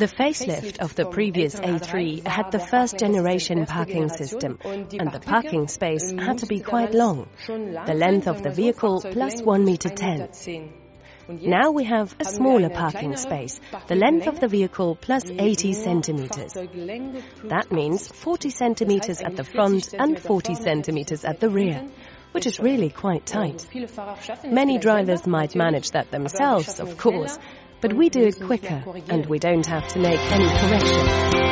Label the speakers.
Speaker 1: The facelift of the previous A3 had the first generation parking system, and the parking space had to be quite long. The length of the vehicle plus 1 meter 10. Now we have a smaller parking space, the length of the vehicle plus 80 centimeters. That means 40 centimeters at the front and 40 centimeters at the rear, which is really quite tight. Many drivers might manage that themselves, of course, but we do it quicker and we don't have to make any corrections.